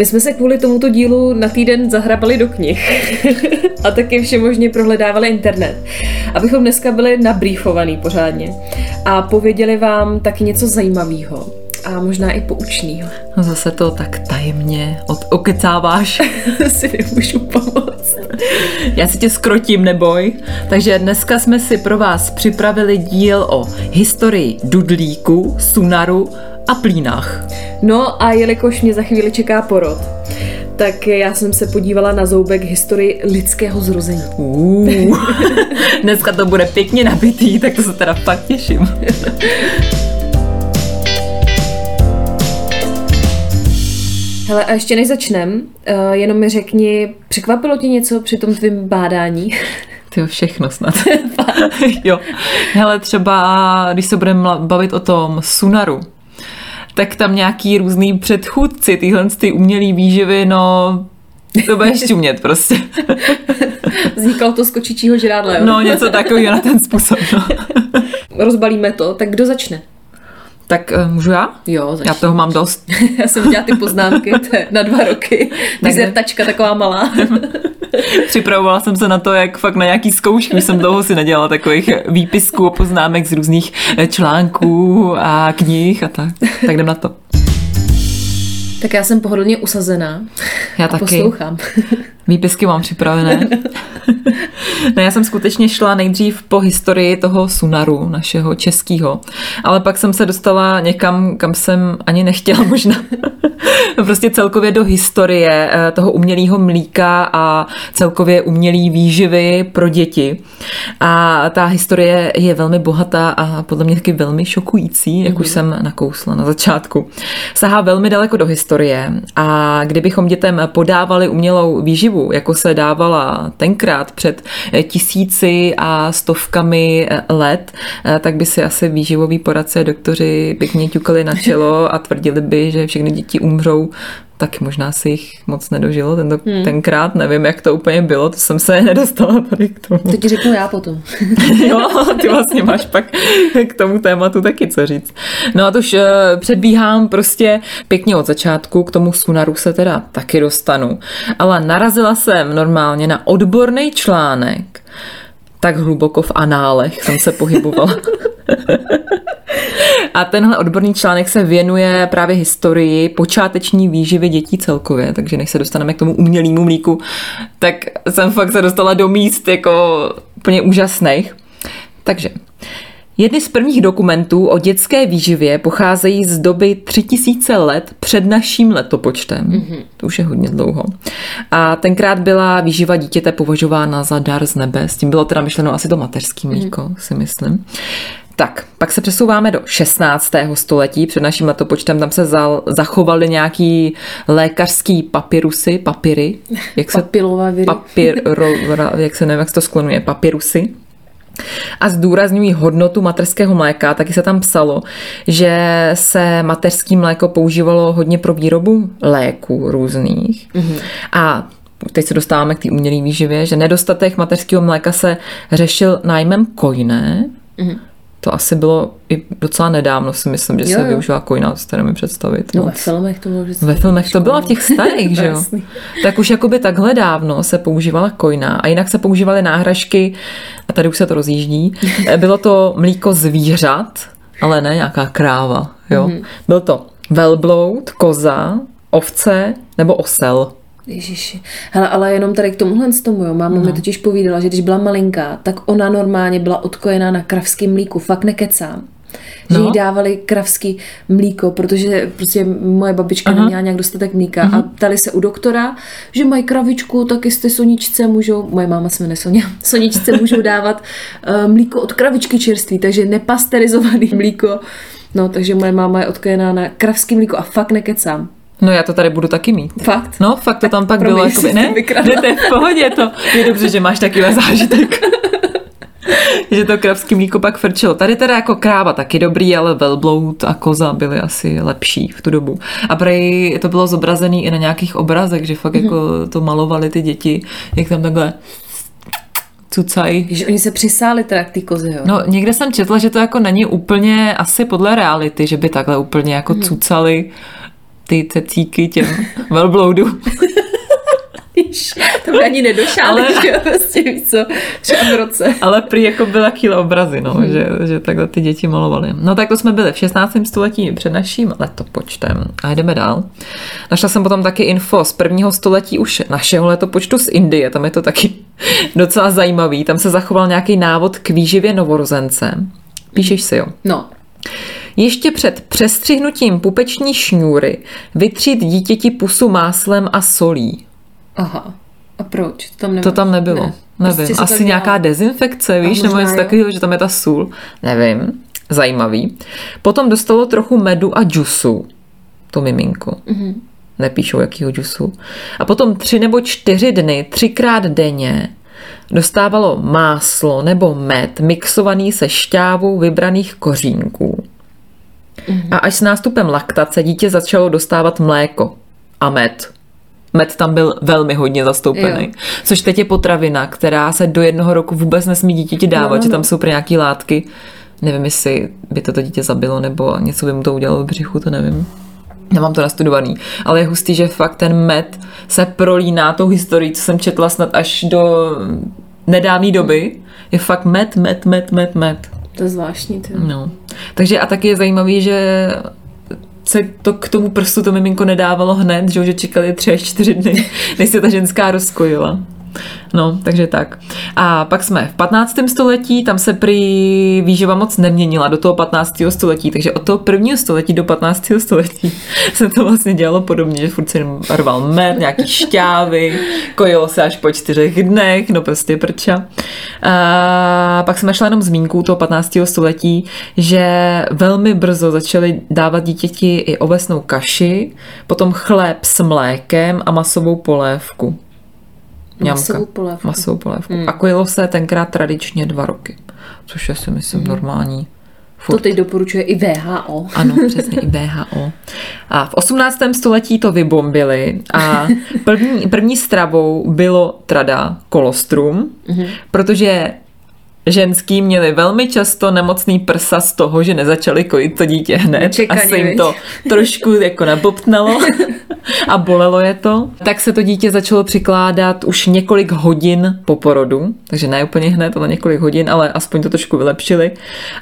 My jsme se kvůli tomuto dílu na týden zahrabali do knih a taky všemožně prohledávali internet, abychom dneska byli nabrýfovaný pořádně a pověděli vám taky něco zajímavého a možná i poučného. No zase to tak tajemně od okecáváš. si nemůžu pomoct. Já si tě skrotím, neboj. Takže dneska jsme si pro vás připravili díl o historii dudlíku, sunaru a plínách. No a jelikož mě za chvíli čeká porod, tak já jsem se podívala na zoubek historii lidského zrození. Uh, dneska to bude pěkně nabitý, tak to se teda fakt těším. Hele, a ještě než začnem, uh, jenom mi řekni, překvapilo tě něco při tom tvým bádání? Ty všechno snad. jo. Hele, třeba, když se budeme bavit o tom Sunaru, tak tam nějaký různý předchůdci, tyhle ty umělý výživy, no to budeš čumět prostě. Vznikalo to z kočičího žrádla, jo? No, něco takového na ten způsob, no. Rozbalíme to, tak kdo začne? Tak uh, můžu já? Jo, začni. Já toho mám dost. já jsem dělala ty poznámky na dva roky. Dizertačka taková malá. Připravovala jsem se na to, jak fakt na nějaký zkoušky. Jsem dlouho si nedělala takových výpisků a poznámek z různých eh, článků a knih a tak. Tak jdem na to. Tak já jsem pohodlně usazená. Já taky. Poslouchám. Výpisky mám připravené. no já jsem skutečně šla nejdřív po historii toho Sunaru, našeho českého, ale pak jsem se dostala někam, kam jsem ani nechtěla možná. prostě celkově do historie eh, toho umělého mlíka a celkově umělý výživy pro děti. A ta historie je velmi bohatá a podle mě taky velmi šokující, jak mm-hmm. už mhm. jsem nakousla na začátku. Sahá velmi daleko do historie a kdybychom dětem podávali umělou výživu, výživu, jako se dávala tenkrát před eh, tisíci a stovkami eh, let, eh, tak by si asi výživový poradce doktoři pěkně ťukali na čelo a tvrdili by, že všechny děti umřou tak možná si jich moc nedožilo tento, hmm. tenkrát, nevím, jak to úplně bylo, to jsem se nedostala tady k tomu. To ti řeknu já potom. jo, ty vlastně máš pak k tomu tématu taky co říct. No a to už uh, předbíhám prostě pěkně od začátku, k tomu sunaru se teda taky dostanu, ale narazila jsem normálně na odborný článek, tak hluboko v análech jsem se pohybovala. A tenhle odborný článek se věnuje právě historii počáteční výživy dětí celkově, takže než se dostaneme k tomu umělému mlíku, tak jsem fakt se dostala do míst jako úplně úžasných. Takže Jedny z prvních dokumentů o dětské výživě pocházejí z doby 3000 let před naším letopočtem. Mm-hmm. To už je hodně dlouho. A tenkrát byla výživa dítěte považována za dar z nebe. S tím bylo teda myšleno asi to mateřský mlíko, mm-hmm. si myslím. Tak, pak se přesouváme do 16. století. Před naším letopočtem tam se za, zachovaly nějaký lékařský papirusy, papíry. Jak se, papír, ro, jak se nevím, jak se to sklonuje, papirusy a zdůrazňují hodnotu materského mléka, taky se tam psalo, že se mateřský mléko používalo hodně pro výrobu léků různých. Mm-hmm. A teď se dostáváme k té umělé výživě, že nedostatek mateřského mléka se řešil nájmem kojné, mm-hmm. To asi bylo i docela nedávno, si myslím, že jo, se jo. využila kojna, to mi představit. No, ve filmech to bylo vždycky. Ve filmech to bylo v těch starých, že jo? tak už jakoby takhle dávno se používala kojna a jinak se používaly náhražky, a tady už se to rozjíždí, bylo to mlíko zvířat, ale ne nějaká kráva, jo? Mm-hmm. Byl to velbloud, koza, ovce nebo osel. Ježiši. Hele, ale jenom tady k tomuhle z tomu, jo. Máma no. mi totiž povídala, že když byla malinká, tak ona normálně byla odkojená na kravském mlíku. Fakt nekecám. Že no. jí dávali kravský mlíko, protože prostě moje babička Aha. neměla nějak dostatek mlíka uh-huh. a mhm. ptali se u doktora, že mají kravičku, tak jestli soničce můžou, moje máma se jmenuje Sonia, soničce můžou dávat uh, mlíko od kravičky čerství, takže nepasterizovaný mlíko. No, takže moje máma je odkojená na kravský mlíko a fakt nekecám. No já to tady budu taky mít. Fakt? No, fakt to tam pak bylo jakoby, ne, to vykradla. ne, to je v pohodě, to je dobře, že máš takový zážitek. že to kravský mlíko pak frčelo. Tady teda jako kráva taky dobrý, ale velbloud a koza byly asi lepší v tu dobu. A prej to bylo zobrazený i na nějakých obrazech, že fakt jako to malovali ty děti, jak tam takhle cucají. Že oni se přisáli teda k té kozy, jo? No, někde jsem četla, že to jako není úplně asi podle reality, že by takhle úplně jako Mhm. cucali ty cecíky těm velbloudů. Víš, to by ani nedošáli, Ale- že jo, prostě víš co, třeba v roce. Ale prý jako byly takové obrazy, no, že, že takhle ty děti malovaly. No tak to jsme byli v 16. století před naším letopočtem. A jdeme dál. Našla jsem potom taky info z prvního století už našeho letopočtu z Indie. Tam je to taky docela zajímavý. Tam se zachoval nějaký návod k výživě novorozence. Píšeš si jo. No, Ještě před přestřihnutím pupeční šňůry vytřít dítěti pusu máslem a solí. aha. A proč? To tam nebylo. To tam nebylo. Ne. Ne. Nevím. Prostě Asi tak nějaká dělá. dezinfekce, víš, nebo něco takového, že tam je ta sůl. Nevím. Zajímavý. Potom dostalo trochu medu a džusu. To miminko. Mhm. Mm-hmm. Nepíšou, jakýho džusu. A potom tři nebo čtyři dny, třikrát denně, dostávalo máslo nebo med mixovaný se šťávou vybraných kořínků. A až s nástupem laktace dítě začalo dostávat mléko a med. Med tam byl velmi hodně zastoupený. Jo. Což teď je potravina, která se do jednoho roku vůbec nesmí dítěti dávat, No, no, že tam jsou prý nějaký látky. Nevím, jestli by toto dítě zabilo, nebo něco by mu to udělalo v břichu, to nevím. Nemám to nastudovaný, ale je hustý, že fakt ten med se prolíná tou historií, co jsem četla snad až do nedávné doby. Je fakt med, med, med, med, med. To je zvláštní, ty. No. Takže a taky je zajímavý, že se to k tomu prstu to miminko nedávalo hned, že, že čekali tři až čtyři dny, než se ta ženská rozkojila. No, takže tak. A pak jsme v 15. století, tam se prý výživa moc neměnila do toho 15. století, takže od toho prvního století do 15. století se to vlastně dělalo podobně, že furt se rval med, nějaký šťávy, kojilo se až po čtyřech dnech, no prostě prča. A pak jsem našla jenom zmínku toho 15. století, že velmi brzo začali dávat dítěti i ovesnou kaši, potom chléb s mlékem a masovou polévku. Masovou polévku. Masovou polévku. Hmm. A kojilo se tenkrát tradičně dva roky, což je si myslím hmm. normální. To teď doporučuje i VHO. Ano, přesně i VHO. A v 18. století to vybombili a první, první stravou bylo trada kolostrum, mm-hmm. protože ženský měli velmi často nemocný prsa z toho, že nezačali kojit to dítě hned. Čekaně, a se jim to trošku jako nabobtnalo a bolelo je to. Tak se to dítě začalo přikládat už několik hodin po porodu, takže ne úplně hned, ale několik hodin, ale aspoň to trošku vylepšili.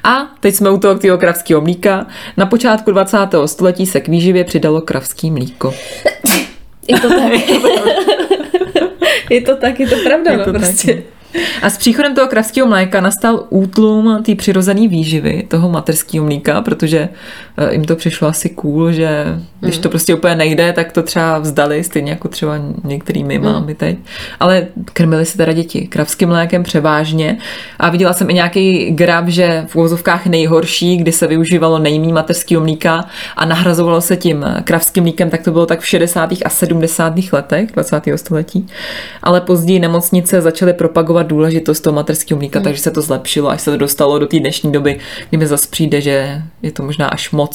A teď jsme u toho toho kravského mlíka. Na počátku 20. století se k výživě přidalo kravský mlíko. Je to tak. je to tak, je to pravda, Je no, to tak, prostě. no. A s příchodem toho kravského mléka nastal útlum té přirozené výživy, toho materského mlíka, protože jim to přišlo asi cool, že když Mm. to prostě úplně nejde, tak to třeba vzdali, stejně jako třeba některý my máme teď. Ale krmili se teda děti kravským mlékem převážně. A viděla jsem i nějaký graf, že v uvozovkách nejhorší, kdy se využívalo nejmí materského mlíka a nahrazovalo se tím kravským mlíkem, tak to bylo tak v 60. a 70. letech 20. století. Ale později nemocnice začaly propagovat důležitost toho materského mlíka, takže se to zlepšilo, až se to dostalo do té dnešní doby, kdy mi zase přijde, že je to možná až moc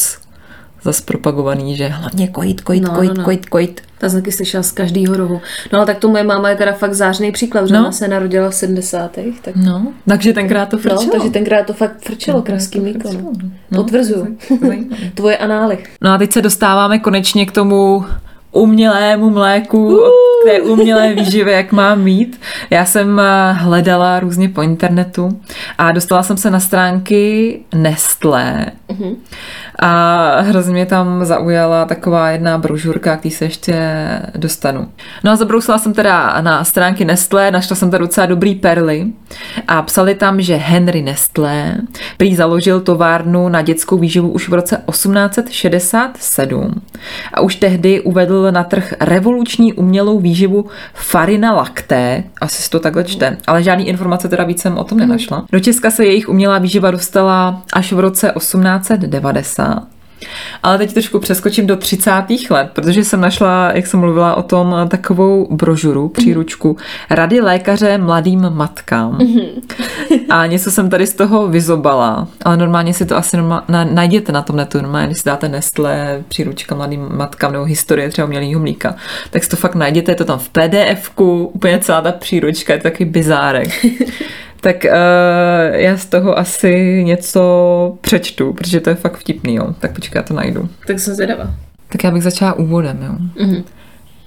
zas propagovaný, že hlavně kojit, kojit, No, no, kojit, no. kojit, kojit. Ta jsem taky slyšela z každého rohu. No ale tak to moje máma je teda fakt zářný příklad, že No. ona se narodila v 70. Tak, No, takže tenkrát to no, frčelo. takže tenkrát to fakt frčelo kravský mlíko. No. No, Potvrzuju. Tvoje anály. No a teď se dostáváme konečně k tomu umělému mléku, od té umělé výživy, jak má mít. Já jsem eh, hledala různě po internetu a dostala jsem se na stránky Nestlé a hrozně mě tam zaujala taková jedna brožurka, k se ještě dostanu. No a zabrousila jsem teda na stránky Nestlé, našla jsem tady docela dobrý perly a psali tam, že Henry Nestlé prý založil továrnu na dětskou výživu už v roce 1867 a už tehdy uvedl na trh revoluční umělou výživu Farina Lacté, asi se to takhle čte, ale žádný informace teda víc jsem o tom nenašla. Do Česka se jejich umělá výživa dostala až v roce 1890 Ale teď trošku přeskočím do 30. let, protože jsem našla, jak jsem mluvila o tom, takovou brožuru, příručku Rady lékaře mladým matkám. A něco jsem tady z toho vyzobala, ale normálně si to asi normál, na, najděte na tom netu, normálně, když si dáte Nestlé, příručka mladým matkám nebo historie třeba umělého mlíka, tak si to fakt najděte, je to tam v PDF-ku, úplně celá ta příručka, je to takový bizárek. tak uh, já z toho asi něco přečtu, protože to je fakt vtipný, jo. Tak počkej, já to najdu. Tak jsem zvědavá. Tak já bych začala úvodem, jo. Mm-hmm.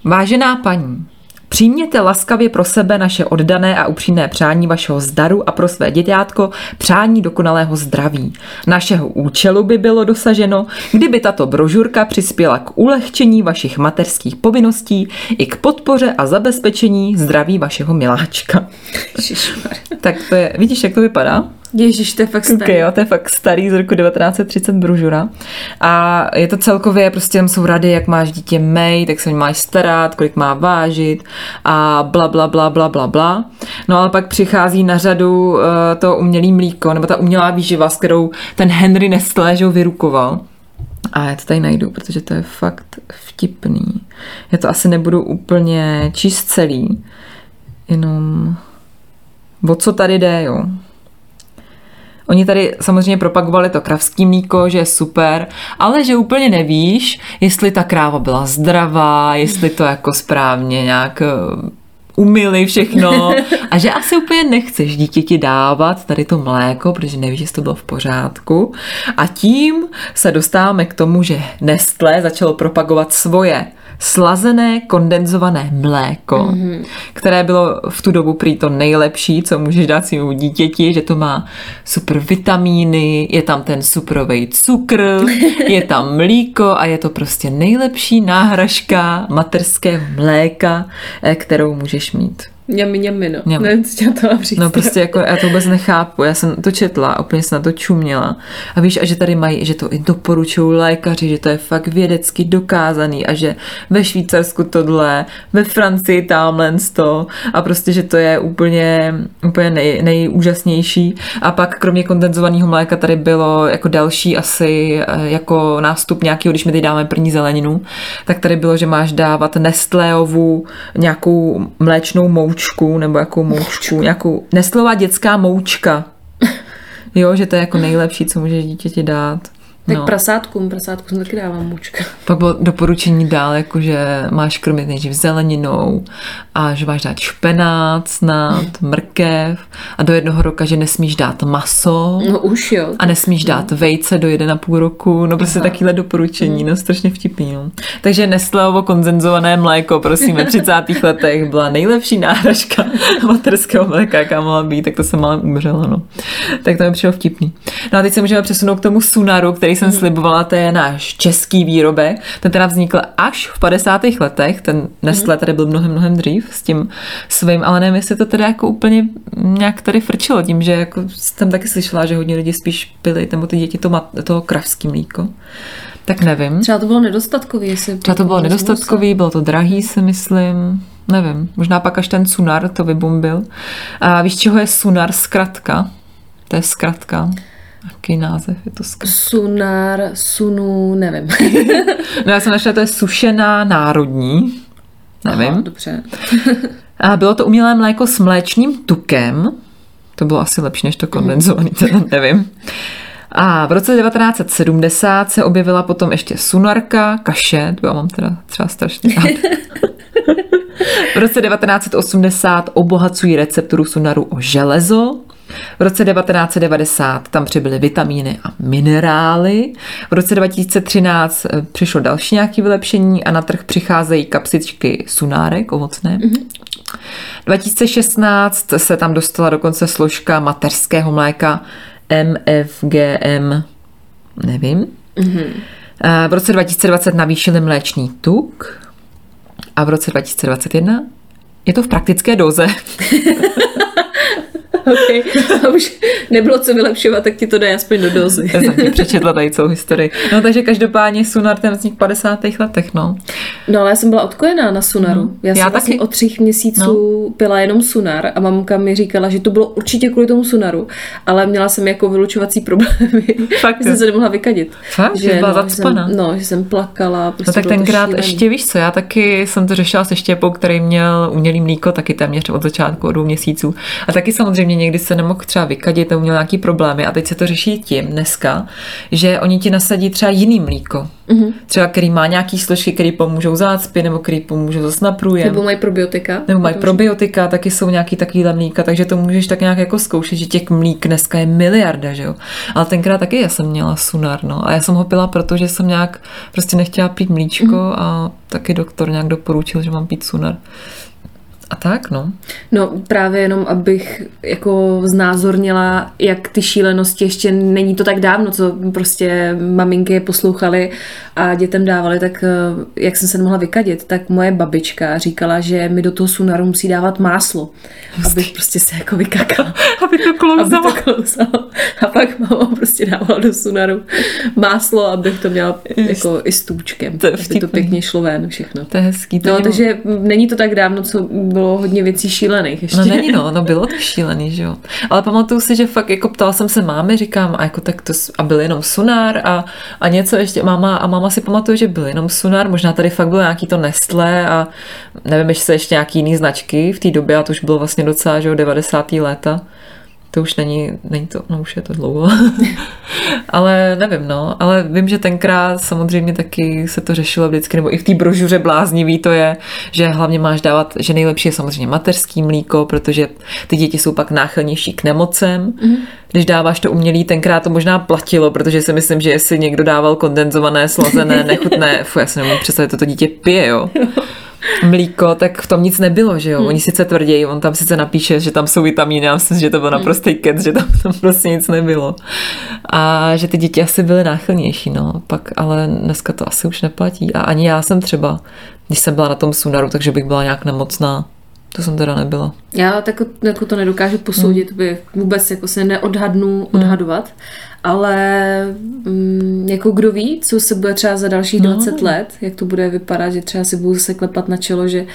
Vážená paní, Přijměte laskavě pro sebe naše oddané a upřímné přání vašeho zdaru a pro své děťátko přání dokonalého zdraví. Našeho účelu by bylo dosaženo, kdyby tato brožurka přispěla k ulehčení vašich mateřských povinností i k podpoře a zabezpečení zdraví vašeho miláčka. tak to je, vidíš, jak to vypadá? Ježíš, to je fakt starý. Okay, jo, to je fakt starý z roku 1930 brožura. A je to celkově, prostě tam jsou rady, jak máš dítě mej, tak se máš starat, kolik má vážit a bla, bla, bla, bla, bla, bla. No ale pak přichází na řadu uh, to umělý mlíko, nebo ta umělá výživa, s kterou ten Henry Nestlé, že vyrukoval. A já to tady najdu, protože to je fakt vtipný. Já to asi nebudu úplně číst celý, jenom o co tady jde, jo. Oni tady samozřejmě propagovali to kravský mlíko, že je super, ale že úplně nevíš, jestli ta kráva byla zdravá, jestli to jako správně nějak eh, umili všechno a že asi úplně nechceš dítěti dávat tady to mléko, protože nevíš, jestli to bylo v pořádku. A tím se dostáváme k tomu, že Nestlé začalo propagovat svoje slazené kondenzované mléko, mm-hmm. které bylo v tu dobu prý to nejlepší, co můžeš dát svému dítěti, že to má super vitamíny, je tam ten suprovej cukr, je tam mlíko a je to prostě nejlepší náhražka materského mléka, eh, kterou můžeš mít. Mňami, mňami, no. Mňam. Nevím, co to mám říct. No prostě jako já to vůbec nechápu. Já jsem to četla, úplně jsem na to čuměla. A víš, a že tady mají, že to i doporučují lékaři, že to je fakt vědecky dokázaný a že ve Švýcarsku tohle, ve Francii tamhle to a prostě, že to je úplně, úplně nej, nejúžasnější. A pak kromě kondenzovaného mléka tady bylo jako další asi eh, jako nástup nějakého, když my teď dáme první zeleninu, tak tady bylo, že máš dávat Nestléovu nějakou mléčnou moučku moučku, nebo jakou moučku, nějakou Nestlová dětská moučka. Jo, že to je jako nejlepší, co můžeš dítěti dát. Tak no. prasátkům, prasátkům taky dávám mučka. Pak bylo doporučení dál, jako že máš krmit nejdřív zeleninou a že máš dát špenát snad, mrkev a do jednoho roka, že nesmíš dát maso. No už jo. A nesmíš no. dát vejce do jeden a půl roku. No prostě Aha. takovéhle doporučení, no strašně vtipný. No. Takže Nestleovo konzenzované mléko, prosím, ve 30. letech byla nejlepší náhražka materského mléka, jaká mohla být, tak to se malem umřela. No. Tak to mi přišlo vtipný. No a teď se můžeme přesunout k tomu Sunaru, který jsem slibovala, to je náš český výrobek. Ten teda vznikl až v 50. letech, ten Nestlé tady byl mnohem, mnohem dřív s tím svým, ale nevím, jestli to teda jako úplně nějak tady frčilo tím, že jako jsem taky slyšela, že hodně lidí spíš pili, nebo ty děti to, mat, to kravský mlíko. Tak nevím. Třeba to bylo nedostatkový. Jestli Třeba to bylo nedostatkový, bylo to drahý, si myslím. Nevím, možná pak až ten Sunar to vybombil. A víš, čeho je Sunar zkratka? To je zkratka. Jaký název je to skvělé? Sunar, sunu, nevím. no já jsem našla, to je sušená národní. Nevím. Aha, dobře. A bylo to umělé mléko s mléčným tukem. To bylo asi lepší než to kondenzovaný, teda nevím. A v roce 1970 se objevila potom ještě sunarka, kaše, to já mám teda třeba strašně rád. V roce 1980 obohacují recepturu sunaru o železo, v roce 1990 tam přibyly vitamíny a minerály. V roce 2013 eh, přišlo další nějaké vylepšení a na trh přicházejí kapsičky sunárek ovocné. Mm-hmm. 2016 se tam dostala dokonce složka mateřského mléka MFGM, nevím. Mm-hmm. V roce 2020 navýšili mléčný tuk a v roce 2021 je to v praktické doze. okay. A už nebylo co vylepšovat, tak ti to dá aspoň do dozy. Já jsem přečetla tady celou historii. No takže každopádně Sunar ten vznik v 50. letech, no. No ale já jsem byla odkojená na Sunaru. No. Já, já jsem vlastně taky. od třích měsíců no. pila jenom Sunar a mamka mi říkala, že to bylo určitě kvůli tomu Sunaru, ale měla jsem jako vylučovací problémy. Fakt. že jsem se nemohla vykadit. Fakt? Že, byla no, že jsem, no, že jsem plakala. Prostě no tak tenkrát ještě víš co, já taky jsem to řešila se štěpou, který měl umělý mlíko taky téměř od začátku, od dvou měsíců. A taky samozřejmě někdy se nemohl třeba vykadit, to měl nějaký problémy. A teď se to řeší tím dneska, že oni ti nasadí třeba jiný mlíko. Mm-hmm. Třeba který má nějaký složky, které pomůžou zácpy, nebo který pomůžou zase na průjem. Nebo mají probiotika. Nebo mají probiotika, taky jsou nějaký takovýhle mlíka, takže to můžeš tak nějak jako zkoušet, že těch mlík dneska je miliarda, že jo. Ale tenkrát taky já jsem měla sunar, no. A já jsem ho pila, protože jsem nějak prostě nechtěla pít mlíčko mm-hmm. a taky doktor nějak doporučil, že mám pít sunar. A tak, no. No právě jenom, abych jako znázornila, jak ty šílenosti ještě není to tak dávno, co prostě maminky poslouchaly a dětem dávali, tak eh, jak jsem se nemohla vykadit, tak moje babička říkala, že mi do toho sunaru musí dávat máslo, Hustý. abych prostě se jako vykakala. aby to klouzalo. Aby to klouzalo. A pak mama prostě dávala do sunaru máslo, abych to měla jako i s tůčkem, to aby to pěkně šlo ven všechno. To je hezký. To no, takže není to tak dávno, co bylo hodně věcí šílených ještě. No není no, no bylo to šílený, že jo. Ale pamatuju si, že fakt jako ptala jsem se mámy, říkám, a jako tak to, a byl jenom sunár a, a něco ještě, máma, a máma si pamatuje, že byl jenom sunár, možná tady fakt bylo nějaký to Nestlé a nevím, jestli se ještě nějaký jiný značky v té době, a to už bylo vlastně docela, že jo, 90. léta to už není, není to, no už je to dlouho. ale nevím, no. Ale vím, že tenkrát samozřejmě taky se to řešilo vždycky, nebo i v té brožuře bláznivý to je, že hlavně máš dávat, že nejlepší je samozřejmě mateřský mlíko, protože ty děti jsou pak náchylnější k nemocem. Mm-hmm. Když dáváš to umělý, tenkrát to možná platilo, protože si myslím, že jestli někdo dával kondenzované, slazené, nechutné, fu, já si nemůžu představit, to, to dítě pije, jo. Mlíko, tak v tom nic nebylo, že jo. Hmm. Oni sice tvrdí, on tam sice napíše, že tam jsou vitamíny, já myslím, že to byl hmm. naprostý kec, že tam, tam prostě nic nebylo. A že ty děti asi byly náchylnější, no. Pak, ale dneska to asi už neplatí. A ani já jsem třeba, když jsem byla na tom sunaru, takže bych byla nějak nemocná, to jsem teda nebyla. Já tak jako to nedokážu posoudit, hmm. vůbec jako se neodhadnu hmm. odhadovat, ale mm, jako kdo ví, co se bude třeba za dalších 20 no. let, jak to bude vypadat, že třeba si budu se klepat na čelo, že Uh,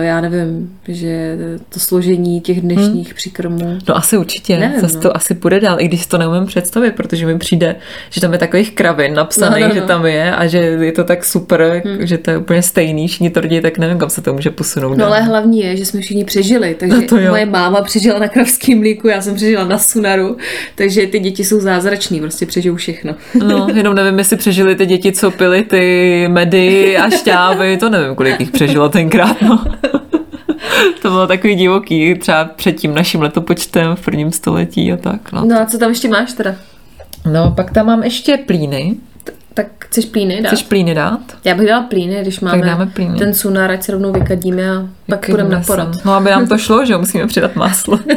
já nevím, že to složení těch dnešních hmm. příkrmů. No asi určitě, nevím, zase no. to asi půjde dál, i když to neumím představit, protože mi přijde, že tam je takových kravin napsaných, no, no, no. že tam je a že je to tak super, hmm. že to je úplně stejný, všichni to rodí, tak nevím, kam se to může posunout. No ale hlavní je, že jsme všichni přežili, takže no to moje máma přežila na kravském mlíku, já jsem přežila na Sunaru, takže ty děti jsou zázrační, prostě přežijou všechno. No, jenom nevím, jestli přežili ty děti, co pili ty medy a šťávy, to nevím, kolik jich přežilo tenkrát. No. to bylo takový divoký, třeba před tím naším letopočtem v prvním století a tak. No. no a co tam ještě máš teda? No, pak tam mám ještě plíny. Tak chceš plíny dát? Chceš plíny dát? Já bych dala plíny, když máme dáme plíny. ten sunár, ať se rovnou vykadíme a pak půjdeme na porad. No, aby nám to šlo, že jo, musíme přidat máslo.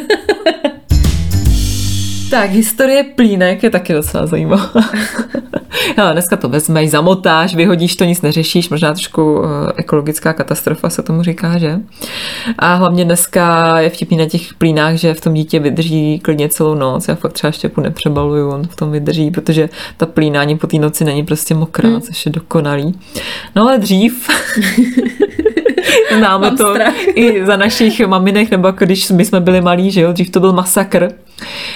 Tak, historie plínek je taky docela zajímavá. Ale dneska to vezmeš, zamotáš, vyhodíš to, nic neřešíš, možná trošku eh, ekologická katastrofa se tomu říká, že? A hlavně dneska je vtipný na těch plínách, že v tom dítě vydrží klidně celou noc. Já fakt třeba štěpu nepřebaluju, on v tom vydrží, protože ta plína ani po té noci není prostě mokrá, hmm. což je dokonalý. No ale dřív Známe to strach. i za našich maminek, nebo když my jsme byli malí, že jo, dřív to byl masakr.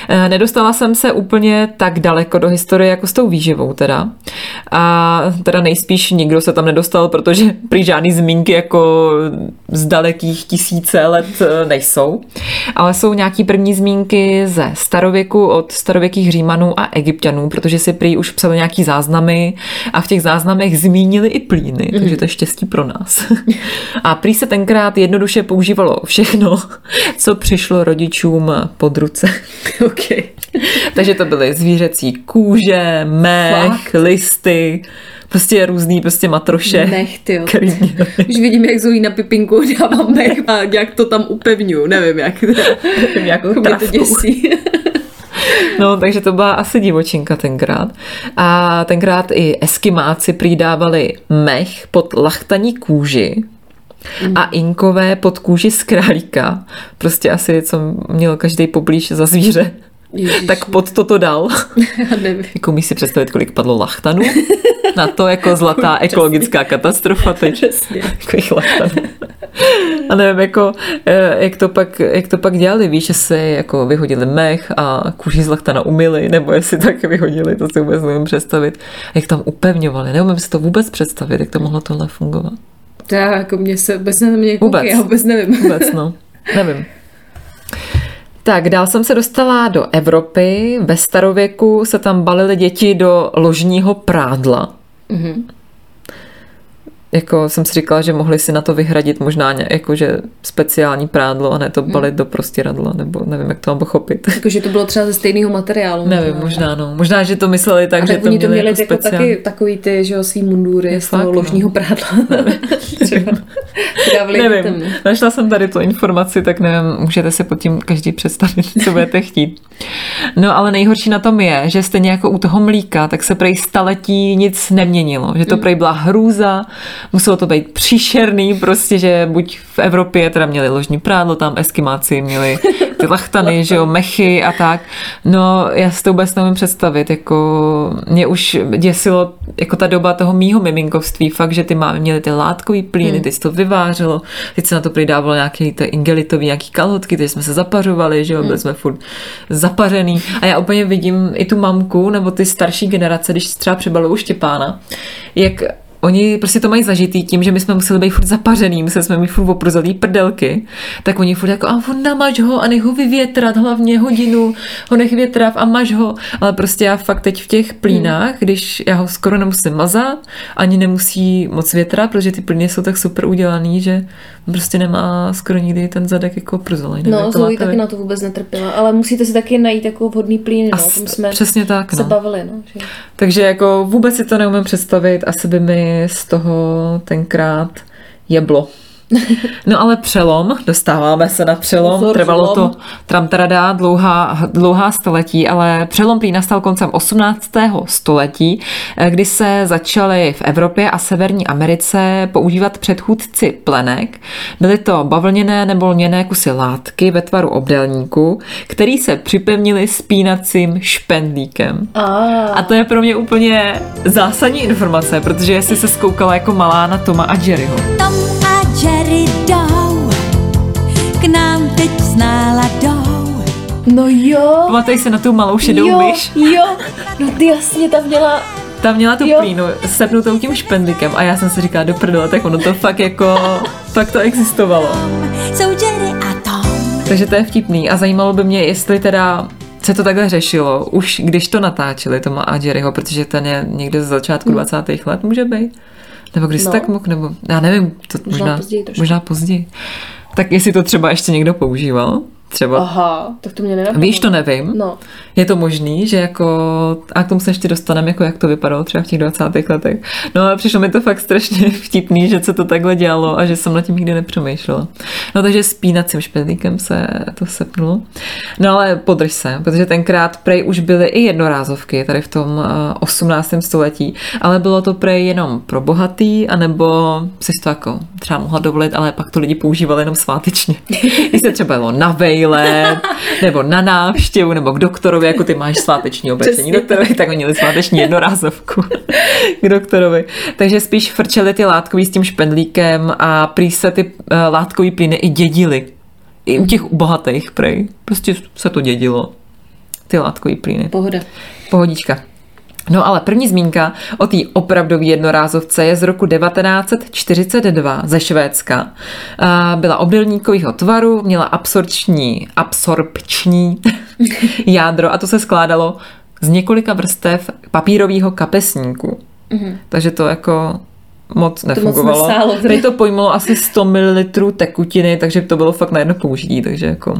Eh, nedostala jsem se úplně tak daleko do historie jako s tou výživou teda. A teda nejspíš nikdo se tam nedostal, protože prý žádný zmínky jako z dalekých tisíce let eh, nejsou. Ale jsou nějaký první zmínky ze starověku od starověkých Římanů a Egyptianů, protože si prý už psali nějaký záznamy a v těch záznamech zmínili i plíny, mm. takže to je štěstí pro nás. A prý se tenkrát jednoduše používalo všechno, co přišlo rodičům pod ruce. Okay. Takže to byly zvířecí kůže, mech, Fakt? listy, prostě různý prostě matroše. Mech, ty Už vidím, jak Zoe na pipinku dávám mech a nějak to tam upevňuju, nevím jak. Nevím, jako to děsí. No, takže to byla asi divočinka tenkrát. A tenkrát i eskimáci přidávali mech pod lachtaní kůži, a inkové pod kůži z králíka. Prostě asi, co měl každý poblíž za zvíře. Ježiši. Tak pod toto dal. jako umíš si představit, kolik padlo lachtanů na to, jako zlatá ekologická katastrofa teď. Přesně. A nevím, jako, eh, jak, to pak, jak to pak dělali, víš, že se jako vyhodili mech a kůži z lachtana umyli, nebo jestli tak vyhodili, to si vůbec nevím představit. Jak tam upevňovali, neumím si to vůbec představit, jak to mohlo tohle fungovat. To já, jako mě se vůbec nevím, vůbec. já vůbec nevím. Vůbec, no. Nevím. Tak, dál jsem se dostala do Evropy. Ve starověku se tam balily děti do ložního prádla. Mm-hmm jako jsem si říkala, že mohli si na to vyhradit možná ně, jakože speciální prádlo a ne to balit hmm. do prostěradla, nebo nevím, jak to mám pochopit. Jakože to bylo třeba ze stejného materiálu. Nevím, možná, no. Možná, že to mysleli tak, a že tak to měli, to měli jako, jako taky takový ty, že jo, svý mundury z toho no. ložního prádla. třeba. nevím, našla jsem tady tu informaci, tak nevím, můžete se pod tím každý představit, co budete chtít. No ale nejhorší na tom je, že stejně jako u toho mlíka, tak se prej staletí nic neměnilo, že to hmm. prej byla hrůza, muselo to být příšerný, prostě, že buď v Evropě teda měli ložní prádlo, tam eskimáci měli ty lachtany, že jo, mechy a tak. No, já si to vůbec nevím představit, jako mě už děsilo jako ta doba toho mýho miminkovství, fakt, že ty máme měli ty látkový plíny, hmm. ty to vyvářelo, teď se na to přidávalo nějaký ty ingelitový, nějaký kalhotky, teď jsme se zapařovali, že jo, byli hmm. jsme furt zapařený a já úplně vidím i tu mamku nebo ty starší generace, když třeba přebalují Štěpána, jak oni prostě to mají zažitý tím, že my jsme museli být furt zapařený, museli jsme mít furt opruzalý prdelky, tak oni furt jako, a on namaž ho a nech ho vyvětrat hlavně hodinu, ho nech větrav a maž ho, ale prostě já fakt teď v těch plínách, hmm. když já ho skoro nemusím mazat, ani nemusí moc větrat, protože ty plíny jsou tak super udělaný, že prostě nemá skoro nikdy ten zadek jako przelej. No, Zoe taky na to vůbec netrpěla, ale musíte si taky najít jako vhodný plín, no, tom jsme přesně tak, se no. bavili. No, že... Takže jako vůbec si to neumím představit, asi by mi z toho tenkrát jeblo. No ale přelom, dostáváme se na přelom, Pozor, trvalo to tramtarada dlouhá, dlouhá století, ale přelom prý nastal koncem 18. století, kdy se začaly v Evropě a Severní Americe používat předchůdci plenek. Byly to bavlněné nebo lněné kusy látky ve tvaru obdelníku, který se připevnili spínacím špendlíkem. A. a to je pro mě úplně zásadní informace, protože jestli se zkoukala jako malá na Toma a Jerryho. Tom Jerry jdou, k nám teď s náladou. No jo. Pamatuješ se na tu malou šedou jo, myš? Jo, no ty jasně, tam měla tam měla tu jo. plínu sepnutou tím špendlíkem a já jsem si říkala do prdele, tak ono to fakt jako, fakt to existovalo. Takže to je vtipný a zajímalo by mě, jestli teda se to takhle řešilo, už když to natáčeli, Toma a Jerryho, protože ten je někde z začátku hmm. 20. let, může být. Nebo když no. tak mohl, nebo já nevím, to možná, možná později. Možná později. Tak jestli to třeba ještě někdo používal, třeba. Aha, tak to mě nenapadlo. Víš, to nevím. No. Je to možný, že jako, a k tomu se ještě dostaneme, jako jak to vypadalo třeba v těch 20. letech. No a přišlo mi to fakt strašně vtipný, že se to takhle dělalo a že jsem na tím nikdy nepřemýšlela. No takže spínacím špendlíkem se to sepnulo. No ale podrž se, protože tenkrát prej už byly i jednorázovky tady v tom 18. Eh, století, ale bylo to prej jenom pro bohatý, anebo si to jako třeba mohla dovolit, ale pak to lidi používali jenom svátečně. Když se třeba jelo na vejlet, nebo na návštěvu, nebo k doktorovi, jako ty máš sváteční oblečení doktorovi, tak oni měli sváteční jednorázovku k doktorovi. Takže spíš frčeli ty látkový s tím špendlíkem a prý se ty uh, látkový plyny i dědily. I u těch bohatých prej. Prostě se to dědilo. Ty látkový plyny. Pohoda. Pohodička. No ale první zmínka o té opravdové jednorázovce je z roku 1942 ze Švédska. Byla obdelníkového tvaru, měla absorpční, absorpční jádro a to se skládalo z několika vrstev papírového kapesníku. Mm-hmm. Takže to jako moc nefungovalo. Tady to pojmalo asi 100 ml tekutiny, takže to bylo fakt na jedno použití, takže jako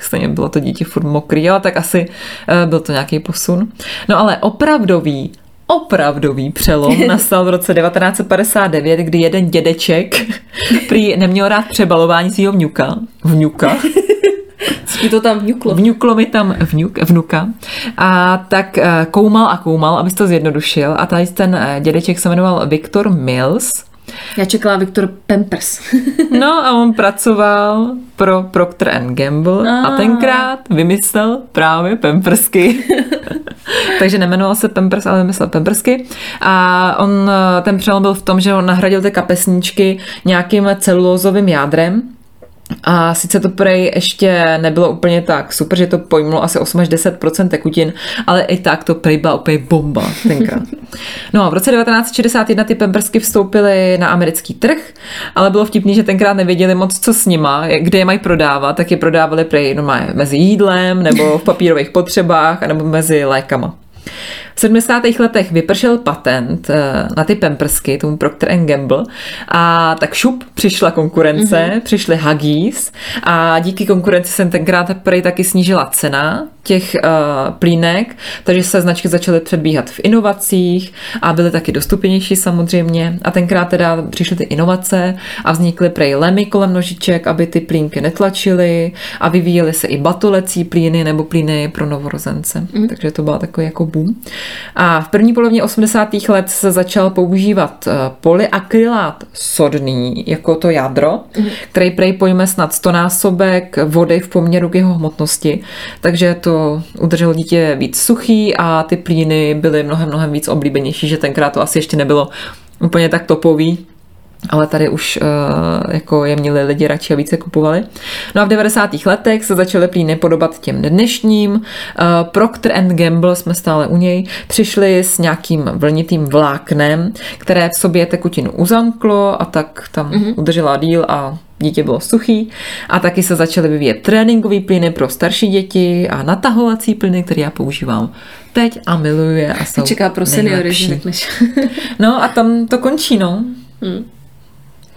stejně bylo to dítě furt mokrý, ale tak asi uh, byl to nějaký posun. No ale opravdový opravdový přelom nastal v roce 1959, kdy jeden dědeček prý neměl rád přebalování svého vnuka. Vnuka. Co to tam vnuklo? Vnuklo mi tam vnuk, vnuka. A tak eh, koumal a koumal, abys to zjednodušil. A tady ten eh, dědeček se jmenoval Viktor Mills Já čekala Viktor Pampers. no a on pracoval pro Procter Gamble a, a tenkrát vymyslel právě Pampersky. Takže nemenoval se Pampers, ale vymyslel Pampersky. A on, ten přelom byl v tom, že on nahradil ty kapesníčky nějakým celulózovým jádrem, a sice to prej ještě nebylo úplně tak super, že to pojmulo asi 8 až 10 tekutin, ale i tak to prej byla úplně bomba tenkrát. No a v roce 1961 ty pampersky vstoupily na americký trh, ale bylo vtipný, že tenkrát nevěděli moc, co s nima, kde je mají prodávat, tak je prodávali prej normálně mezi jídlem, nebo v papírových potřebách, nebo mezi lékama. V 70. letech vypršel patent eh, na ty pampersky, tomu Procter Gamble a tak šup přišla konkurence, mm-hmm. přišly Huggies a díky konkurenci se tenkrát prej taky snížila cena těch uh, plínek, takže se značky začaly předbíhat v inovacích a byly taky dostupnější samozřejmě a tenkrát teda přišly ty inovace a vznikly prej lemy kolem nožiček, aby ty plínky netlačily a vyvíjely se i batolecí plíny nebo plíny pro novorozence, mm. takže to byla takový jako boom. A v první polovině 80. let se začal používat eh, polyakrylát sodný jako to jádro, mm. který prej pojme snad 100 násobek vody v poměru k jeho hmotnosti, takže to udrželo dítě víc suchý a ty plíny byly mnohem, mnohem víc oblíbenější, že tenkrát to asi ještě nebylo úplně tak topový, ale tady už uh, jako je měli lidi radši a více kupovali. No a v 90. letech se začaly plíny podobat těm dnešním. Uh, Procter and Gamble, jsme stále u něj, přišli s nějakým vlnitým vláknem, které v sobě tekutinu uzamklo a tak tam mm-hmm. udržela díl a dítě bylo suchý a taky se začaly vyvíjet tréninkové plyny pro starší děti a natahovací plyny, které já používám teď a miluju je a jsou Čeká pro seniory, no a tam to končí, no. Hmm.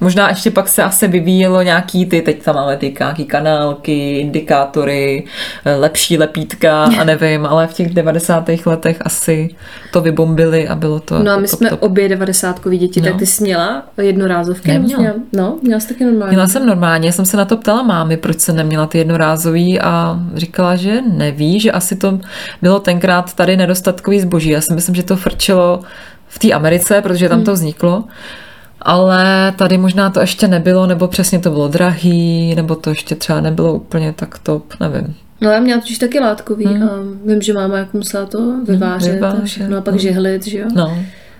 Možná ještě pak se asi vyvíjelo nějaký ty, teď tam máme ty nějaký kanálky, indikátory, eh, lepší lepítka a nevím, ale v těch 90. letech asi to vybombili a bylo to No a my top, jsme top. obě 90 děti, no. tak ty jsi měla jednorázovky? Neměla. Měla, no, měla jsi taky normálně. Měla jsem normálně, jsem se na to ptala mámy, proč se neměla ty jednorázový a říkala, že neví, že asi to bylo tenkrát tady nedostatkový zboží. Já si myslím, že to frčelo v té Americe, protože tam hmm. to vzniklo ale tady možná to ještě nebylo, nebo přesně to bylo drahý, nebo to ještě třeba nebylo úplně tak top, nevím. No já měla totiž taky látkový hmm. a vím, že máma jak musela to vyvážet, hmm, vyvážet no a pak no. žehlit, že jo. No.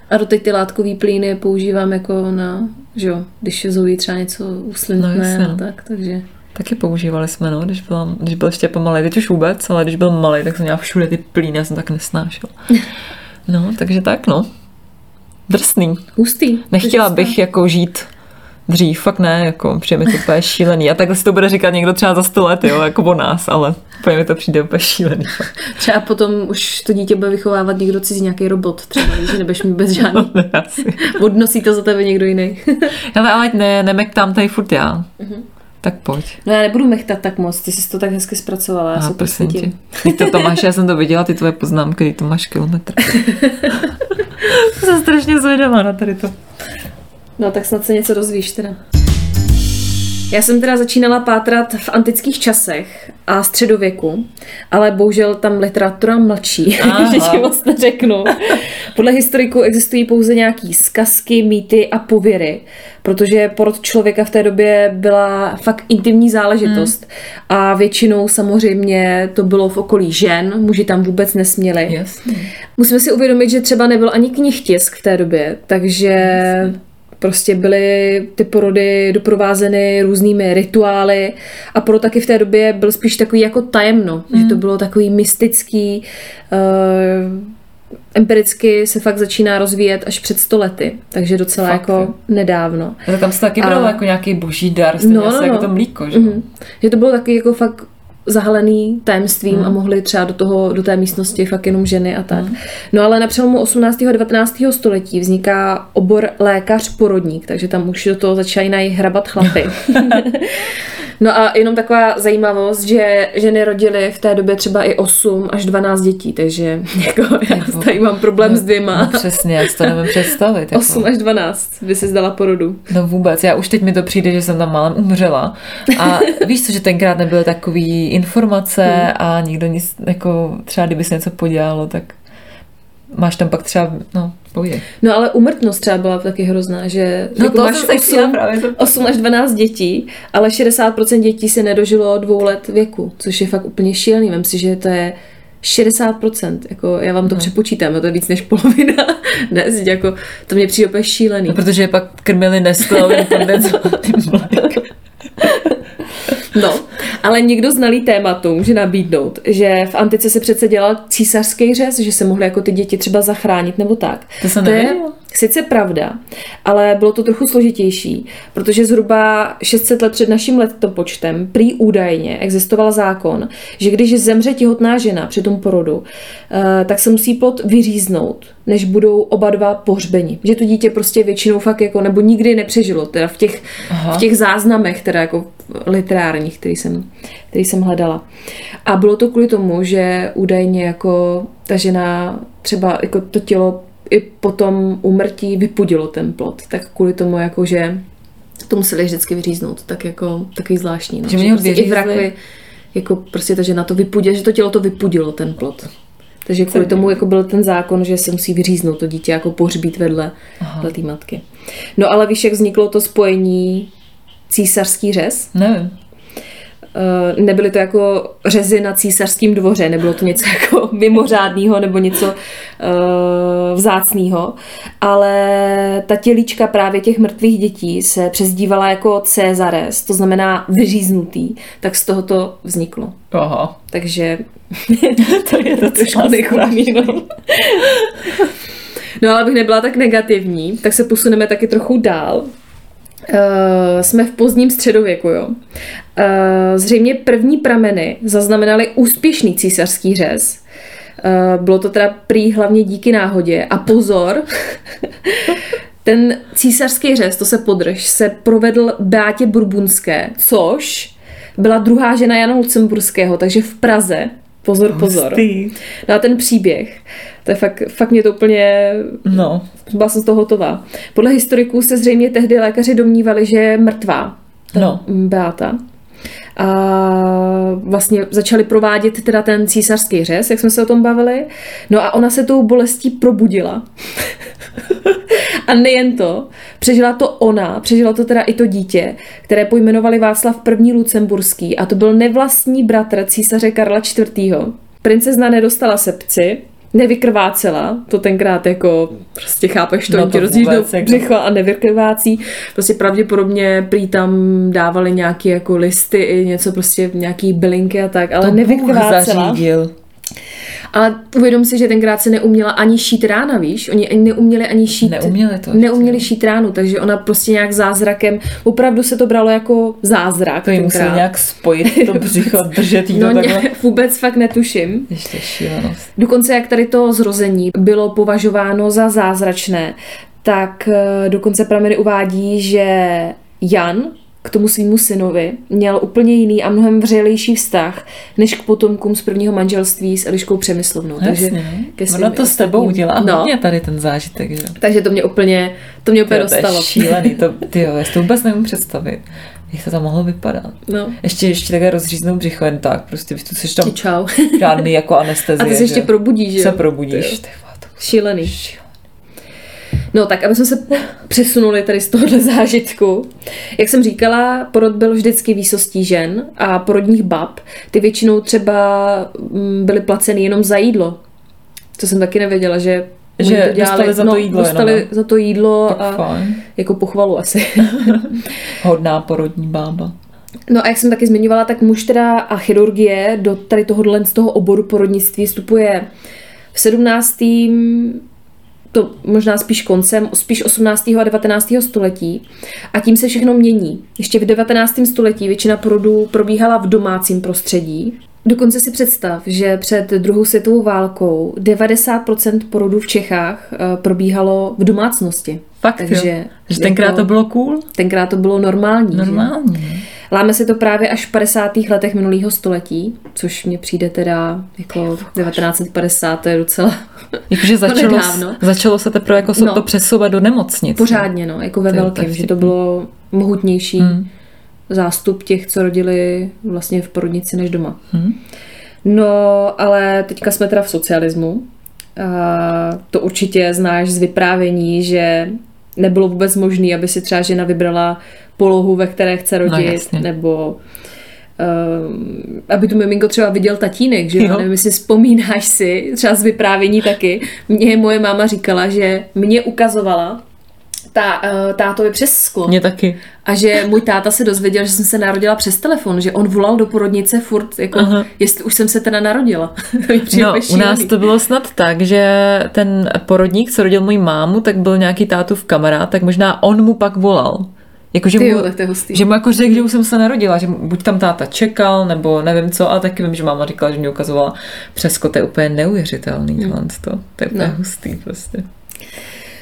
A doteď ty látkový plíny používám jako na, že jo, když Zoe třeba něco uslintne no, a no. tak, takže... Taky používali jsme, no, když, byla, když byl ještě pomalej, teď už vůbec, ale když byl malý, tak jsem měla všude ty plíny, já jsem tak nesnášel. No, takže tak, no. Drsný. Hustý. Nechtěla bych jako žít dřív, fakt ne, jako přijde mi to úplně šílený. A takhle si to bude říkat někdo třeba za sto let, jo, jako o nás, ale úplně mi to přijde úplně šílený. Třeba potom už to dítě bude vychovávat někdo cizí, nějaký robot, třeba, že nebudeš mít bez žádný. No, ne. Odnosí to za tebe někdo jiný. ale ale ne, nemektám tady furt já. Uh-huh. Tak pojď. No já nebudu mechtat tak moc, ty jsi to tak hezky zpracovala, já se to Ty to, to máš, já jsem to viděla, ty tvoje poznámky, ty to máš kilometr. jsem strašně zvědavá na tady to. No tak snad se něco dozvíš teda. Já jsem teda začínala pátrat v antických časech a středověku, ale bohužel tam literatura mlčí, že ti moc neřeknu. Podle historiků existují pouze nějaký zkazky, mýty a pověry, protože porod člověka v té době byla fakt intimní záležitost hmm. a většinou samozřejmě to bylo v okolí žen, muži tam vůbec nesměli. Jasně. Musíme si uvědomit, že třeba nebyl ani knihtisk v té době, takže Jasně Prostě byly ty porody doprovázeny různými rituály a porod taky v té době byl spíš takový jako tajemno, mm. že to hmm. bylo takový mystický, uh, empiricky se fakt začíná rozvíjet až před stolety, takže docela fakt, jako je. nedávno. A tam se taky bralo a... jako nějaký boží dar, no, no, no. jako to mlíko, že? Mm-hmm. Že to bylo taky jako fakt zahalený tajemstvím mm. a mohli třeba do, toho, do té místnosti fakt jenom ženy a tak. Mm. No ale na přelomu 18. a 19. století vzniká obor lékař-porodník, takže tam už do toho začínají hrabat chlapy. No a jenom taková zajímavost, že ženy rodily v té době třeba i 8 až 12 dětí, takže jako já tady mám problém no, s dvěma. No přesně, já si to nevím představit. Jako. 8 až 12 by si zdala porodu. No vůbec, já už teď mi to přijde, že jsem tam málem umřela. A víš co, že tenkrát nebyly takový informace hmm. a nikdo nic, jako třeba kdyby se něco podělalo, tak máš tam pak třeba, no, povídej. No ale umrtnost třeba byla taky hrozná, že No jako to máš jsem se 8, chtěla právě zeptat. 8 až 12 dětí, ale 60% dětí se nedožilo dvou let věku, což je fakt úplně šílený. Vem si, že to je 60%, jako já vám to No. přepočítám, a to je víc než polovina. Dnes, jako, to mě přijde úplně šílený. No, protože je pak krmili mlékem. No, ale někdo znalý tématu může nabídnout, že v antice se přece dělal císařský řez, že se mohly jako ty děti třeba zachránit nebo tak. To jsem to je. Sice pravda, ale bylo to trochu složitější, protože zhruba 600 let před naším letopočtem prý údajně existoval zákon, že když zemře těhotná žena při tom porodu, eh, tak se musí plod vyříznout, než budou oba dva pohřbeni. Že to dítě prostě většinou fakt jako, nebo nikdy nepřežilo, teda v těch, Aha. v těch záznamech, teda jako literárních, který jsem, který jsem hledala. A bylo to kvůli tomu, že údajně jako ta žena třeba jako to tělo i po tom úmrtí vypudilo ten plod, tak kvůli tomu jako, že to museli vždycky vyříznout, tak jako takový zvláštní. No. Že mě ho prostě i v rakvi, jako prostě ta žena to vypudila, že to tělo to vypudilo ten plod. Takže kvůli tomu jako byl ten zákon, že se musí vyříznout to dítě, jako pohřbít vedle, vedle té matky. No ale víš, jak vzniklo to spojení císařský řez? Nevím. Eh, nebyly to jako řezy na císařském dvoře, nebylo to něco jako mimořádného nebo něco uh, vzácného, ale ta tělíčka právě těch mrtvých dětí se přezdívala jako Cezares, to znamená vyříznutý, tak z toho to vzniklo. Aha. Takže To je to trošku nechutný, no. No ale abych nebyla tak negativní, tak se posuneme taky trochu dál. Uh, jsme v pozdním středověku, jo. Uh, zřejmě první prameny zaznamenaly úspěšný císařský řez. Uh, bylo to teda prý hlavně díky náhodě. A pozor, ten císařský řez, to se podrž, se provedl Beátě Burbunské, což byla druhá žena Jana Lucemburského, takže v Praze, pozor, pozor. Hustý. No a ten příběh, to je fakt, fakt mě to úplně, No, byla jsem z toho hotová. Podle historiků se zřejmě tehdy lékaři domnívali, že je mrtvá no. Beata. A vlastně začali provádět teda ten císařský řez, jak jsme se o tom bavili. No a ona se tou bolestí probudila. a nejen to, přežila to ona, přežila to teda i to dítě, které pojmenovali Václav I. Lucemburský a to byl nevlastní bratr císaře Karla IV. Princezna nedostala sepci, nevykrvácela, to tenkrát jako prostě chápeš to, No ti rozdížnou jako- břicho a nevykrvácí. Prostě pravděpodobně prý tam dávali nějaké jako listy i něco prostě nějaký bylinky a tak, ale To Bůh nevykrvácela. zařídil. A uvědom si, že tenkrát se neuměla ani šít rána, víš? Oni ani neuměli ani šít. Neuměli to. Neuměli šít ránu, takže ona prostě nějak zázrakem, opravdu se to bralo jako zázrak. To jim musel nějak spojit to břicho, držet jí No, takhle. vůbec fakt netuším. Ještě šílenost. Dokonce jak tady to zrození bylo považováno za zázračné, tak eh, dokonce prameny uvádí, že Jan k tomu svýmu synovi měl úplně jiný a mnohem vřelejší vztah než k potomkům z prvního manželství s Eliškou Přemyslovnou. Jasně. ke svým Ona to s tebou udělá No, hodně tady ten zážitek, že? takže to mě úplně, to mě úplně Tyjo, to je dostalo. šílený, to, tyjo, já si to vůbec nevím představit. Jak to tam mohlo vypadat? No. Ještě, ještě takhle rozříznou břicho jen tak, prostě tu jsi tam Čau. žádný jako anestezie. A ty se ještě že? probudíš, že se probudíš. Ty Ty vole, to Šílený. No tak, aby jsme se přesunuli tady z tohohle zážitku. Jak jsem říkala, porod byl vždycky výsostí žen a porodních bab. Ty většinou třeba mm, byly placeny jenom za jídlo. To jsem taky nevěděla, že Že to dělali, dostali za to no, jídlo dostali jenom, za to jídlo tak a fajn. jako pochvalu asi. Hodná porodní bába. No a jak jsem taky zmiňovala, tak muž teda a chirurgie do tady tohohle z toho oboru porodnictví vstupuje v 17. to možná spíš koncem, spíš 18. a 19. století. A tím se všechno mění. Ještě v 19. století většina porodů probíhala v domácím prostředí. Dokonce si představ, že před druhou světovou válkou 90% porodů v Čechách eh, probíhalo v domácnosti. Fakt Takže jo. Že tenkrát jako- to bylo cool? Tenkrát to bylo normální. že? Normální. ne? Láme se to právě až v 50. letech minulého století, což mně přijde teda jako 1950, to je docela Jakože začalo, začalo se teprve jako No. to přesouvat do nemocnic. pořádně, no, jako ve To velkém, že to bylo mohutnější Hmm. zástup těch, co rodili vlastně v porodnici než doma. Hmm. No, ale teďka jsme teda v socialismu. to určitě znáš z vyprávění, že nebylo vůbec možné, aby si třeba žena vybrala polohu, ve které chce rodit, no, nebo uh, aby tu miminko třeba viděl tatínek, že jo? nevím, jestli vzpomínáš si, třeba z vyprávění taky, mě moje máma říkala, že mě ukazovala tá, uh, tátovi přes sklo. Mě taky. A že můj táta se dozvěděl, že jsem se narodila přes telefon, že on volal do porodnice furt, jako, Aha. jestli už jsem se teda narodila. no, u nás to bylo snad tak, že ten porodník, co rodil můj mámu, tak byl nějaký tátův kamarád, tak možná on mu pak volal. Jako, že, mu, že mu jako řekl, že už jsem se narodila, že buď tam táta čekal, nebo nevím co, a taky vím, že máma říkala, že mě ukazovala přesko, to je úplně neuvěřitelný, hmm. to, to je úplně no. hustý prostě.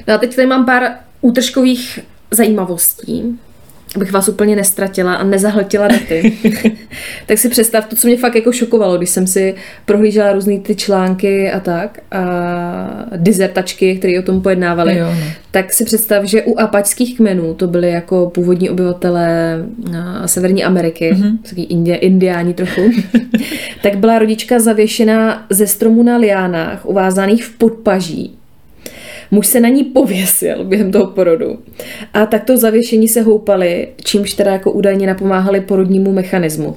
No a teď tady mám pár útržkových zajímavostí, abych vás úplně nestratila a nezahltila daty. tak si představ to, co mě fakt jako šokovalo, když jsem si prohlížela různé ty články a tak a dizertačky, které o tom pojednávaly. Jo, no. Tak si představ, že u apačských kmenů, to byly jako původní obyvatelé Severní Ameriky, mm-hmm. taky indie, indiáni trochu, tak byla rodička zavěšena ze stromu na liánách, uvázaných v podpaží Muž se na ní pověsil během toho porodu. A takto zavěšení se houpali, čímž teda jako údajně napomáhali porodnímu mechanismu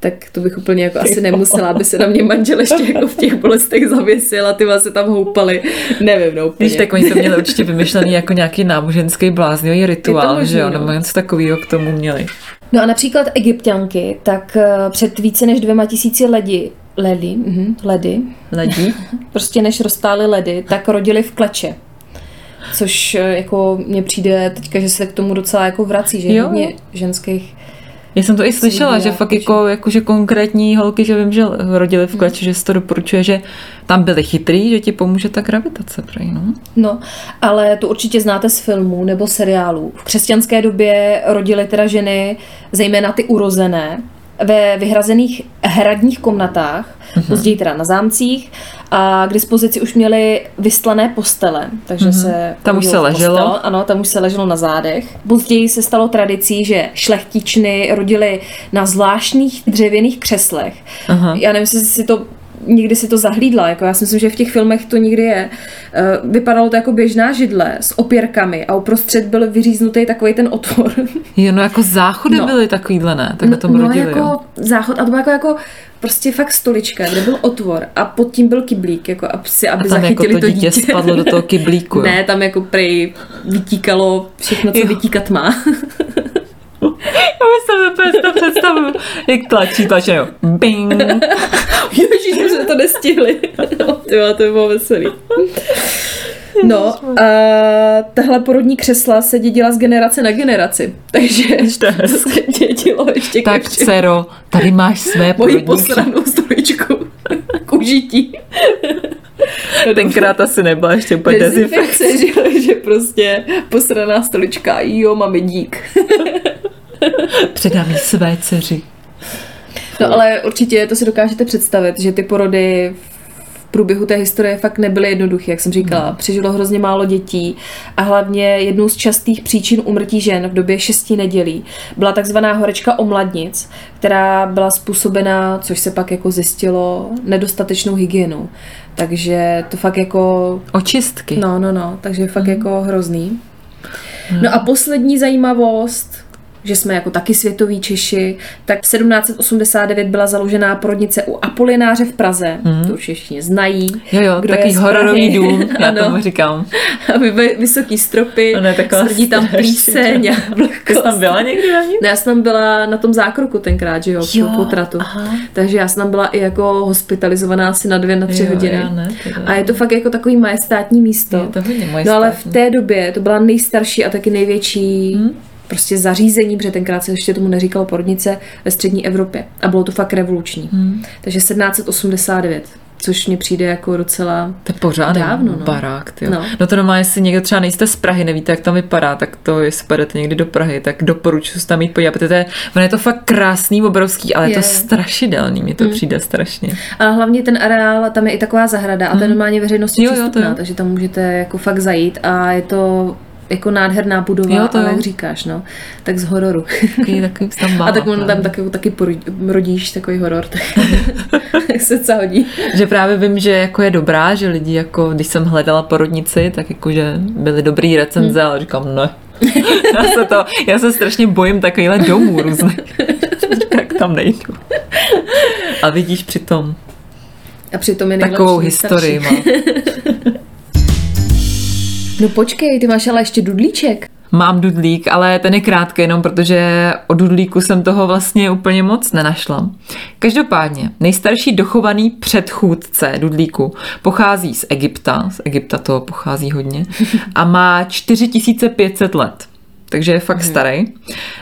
tak to bych úplně jako asi nemusela, aby se na mě manžel ještě jako v těch bolestech zavěsil a ty se tam houpali. Nevím, no úplně. Víš, tak oni to měli určitě vymyšlený jako nějaký náboženský bláznivý rituál, možný, že jo, nebo no. něco takového k tomu měli. No a například egyptianky, tak eh, před více než dvěma tisíci ledi ledy, mhm, ledy, ledy. prostě než roztály ledy, tak rodili v kleče. Což eh, jako mně přijde teďka, že se k tomu docela jako vrací, že jo. hodně ženských já jsem to i slyšela, že fakt jako, jako, že konkrétní holky, že vím, že rodili v hmm. kleči, hmm. že se to doporučuje, že tam byly chytrý, že ti pomůže ta gravitace. Prej, no. no, ale to určitě znáte z filmů nebo seriálů. V křesťanské době rodily teda ženy, zejména ty urozené, ve vyhrazených hradních komnatách, mm-hmm. později teda na zámcích a k dispozici už měli vystlané postele, takže mm-hmm. se... Tam už se leželo. Postel, ano, tam už se leželo na zádech. Později se stalo tradicí, že šlechtičny rodily na zvláštních dřevěných křeslech. Aha. Já nevím, jestli si to nikdy si to zahlídla, jako já si myslím, že v těch filmech to nikdy je. Eh, vypadalo to jako běžná židle s opěrkami a uprostřed byl vyříznutý takový ten otvor. Jo, no jako záchody no. byly takovýhle, ne? Tak no, tom no, rodili, jako jo. záchod a to bylo jako, jako prostě fakt stolička, kde byl otvor a pod tím byl kyblík, jako aby, si, aby a tam zachytili jako to, dítě. dítě spadlo do toho kyblíku. Jo. ne, tam jako prej vytíkalo všechno, co jo. vytíkat má. Já myslím, úplně si to představuju. Jak tlačí, tlačí, jo. Bing. Ježíš, že jsme to nestihli. Tyva, to by bylo veselý. No, a tahle porodní křesla se dědila z generace na generaci. Takže to se dědilo ještě Tak, ke dcero, tady máš své porodní Moji posranou stoličku k užití. Tenkrát asi nebyla ještě úplně dezinfekce. Že, že prostě posraná stolička, jo, máme dík. Předám jí své dceři. No ale určitě to si dokážete představit, že ty porody v průběhu té historie fakt nebyly jednoduché, jak jsem říkala. Hmm. Přežilo hrozně málo dětí a hlavně jednou z častých příčin umrtí žen v době šesti nedělí byla takzvaná horečka omladnic, která byla způsobena, což se pak jako zjistilo, nedostatečnou hygienou. Takže to fakt jako... Očistky. No, no, no, takže fakt hmm. jako hrozný. No a poslední zajímavost, že jsme jako taky světoví Češi, tak v 1789 byla založená porodnice u Apolináře v Praze, hmm. to už všichni znají. Jo, jo, kdo takový hororový dům, já ano. tomu říkám. Aby vysoký stropy, smrdí tam plíseň a Jsi tam byla někdy ani? Ne, já jsem tam byla na tom zákroku tenkrát, že jo, jo potratu. Aha. Takže já jsem tam byla i jako hospitalizovaná asi na dvě, na tři jo, hodiny. Ne, a je to fakt jako takový majestátní místo. Je to hodně majestátní. No ale v té době to byla nejstarší a taky největší hmm prostě zařízení, protože tenkrát se ještě tomu neříkalo porodnice ve střední Evropě. A bylo to fakt revoluční. Hmm. Takže 1789 což mi přijde jako docela To je pořád dávno, no. barák, tyjo. No. no to doma, jestli někdo třeba nejste z Prahy, nevíte, jak tam vypadá, tak to, jestli půjdete někdy do Prahy, tak doporučuji se tam jít podívat, protože ono je to fakt krásný, obrovský, ale je, je to strašidelný, mi to mm. přijde strašně. A hlavně ten areál, tam je i taková zahrada a mm. ten normálně veřejnosti jo, přístupná, jo, takže tam můžete jako fakt zajít a je to jako nádherná budova, Jo, to ale jak říkáš, no, tak z hororu. Takový, takový tam A tak on tam právě. taky, taky rodíš takový horor, tak, se co hodí. Že právě vím, že jako je dobrá, že lidi jako, když jsem hledala porodnici, tak jakože byly dobrý recenze, ale říkám ne. Já se, to, já se strašně bojím takovýhle domů různých. Tak tam nejdu. A vidíš přitom A přitom je nejlepší takovou historii má. No počkej, ty máš ale ještě dudlíček. Mám dudlík, ale ten je krátký jenom, protože o dudlíku jsem toho vlastně úplně moc nenašla. Každopádně, nejstarší dochovaný předchůdce dudlíku pochází z Egypta, z Egypta to pochází hodně, a má 4500 let. Takže je fakt starý.